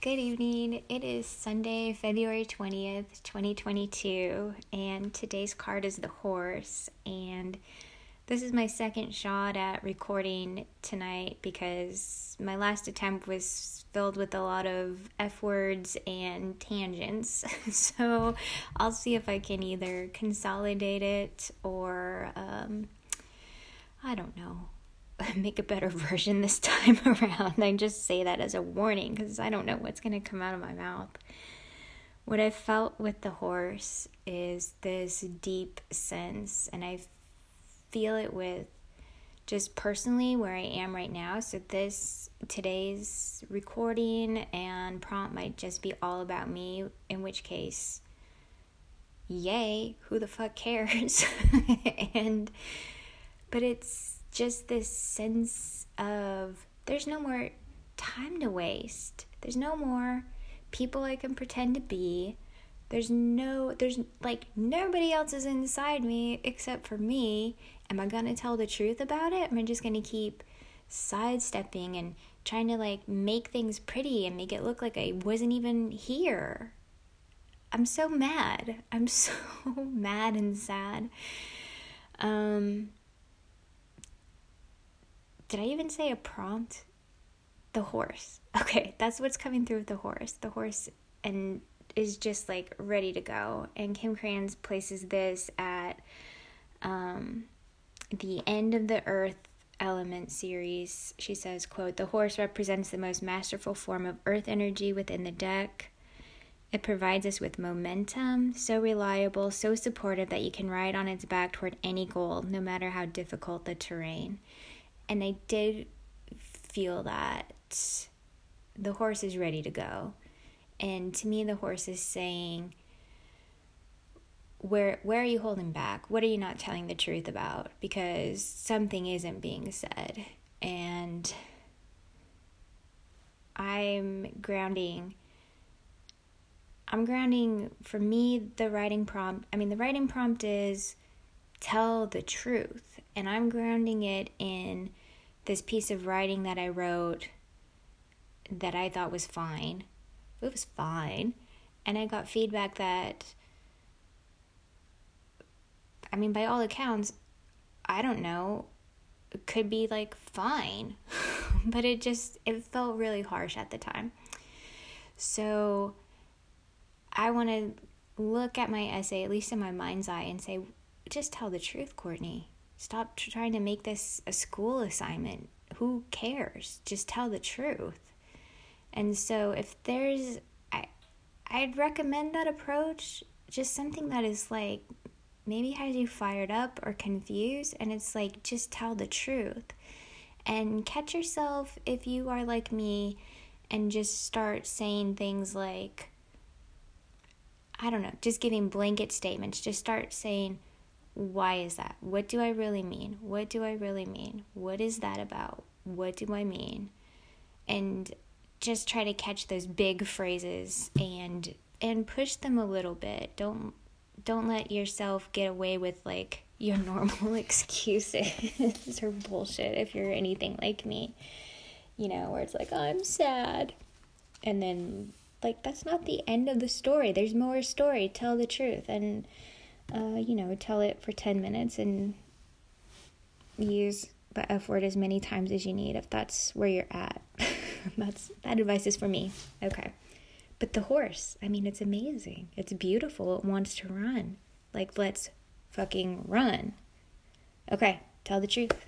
Good evening. It is Sunday, February 20th, 2022, and today's card is the horse. And this is my second shot at recording tonight because my last attempt was filled with a lot of F words and tangents. so I'll see if I can either consolidate it or, um, I don't know, make a better version this time around. I just say that as a warning because I don't know what's going to come out of my mouth. What I felt with the horse is this deep sense, and I feel it with just personally where I am right now. So, this today's recording and prompt might just be all about me, in which case, yay, who the fuck cares? and, but it's just this sense of there's no more time to waste. There's no more people I can pretend to be. There's no, there's like nobody else is inside me except for me. Am I gonna tell the truth about it? Am I just gonna keep sidestepping and trying to like make things pretty and make it look like I wasn't even here? I'm so mad. I'm so mad and sad. Um, did I even say a prompt? The horse. Okay, that's what's coming through with the horse. The horse and is just like ready to go. And Kim Krans places this at um, the end of the Earth element series. She says, quote, "The horse represents the most masterful form of earth energy within the deck." It provides us with momentum, so reliable, so supportive that you can ride on its back toward any goal, no matter how difficult the terrain. And I did feel that the horse is ready to go. And to me, the horse is saying, where where are you holding back? What are you not telling the truth about? Because something isn't being said. And I'm grounding I'm grounding for me the writing prompt. I mean the writing prompt is tell the truth and I'm grounding it in this piece of writing that I wrote that I thought was fine. It was fine. And I got feedback that, I mean, by all accounts, I don't know, could be like fine. but it just, it felt really harsh at the time. So I want to look at my essay, at least in my mind's eye, and say, just tell the truth, Courtney. Stop trying to make this a school assignment. Who cares? Just tell the truth. And so if there's I I'd recommend that approach, just something that is like maybe has you fired up or confused and it's like just tell the truth. And catch yourself if you are like me and just start saying things like I don't know, just giving blanket statements. Just start saying why is that? What do I really mean? What do I really mean? What is that about? What do I mean? And just try to catch those big phrases and and push them a little bit. Don't don't let yourself get away with like your normal excuses or bullshit if you're anything like me. You know, where it's like, I'm sad. And then like that's not the end of the story. There's more story. Tell the truth and uh, you know, tell it for 10 minutes and use the F word as many times as you need if that's where you're at. that's that advice is for me. Okay. But the horse, I mean, it's amazing. It's beautiful. It wants to run. Like, let's fucking run. Okay, tell the truth.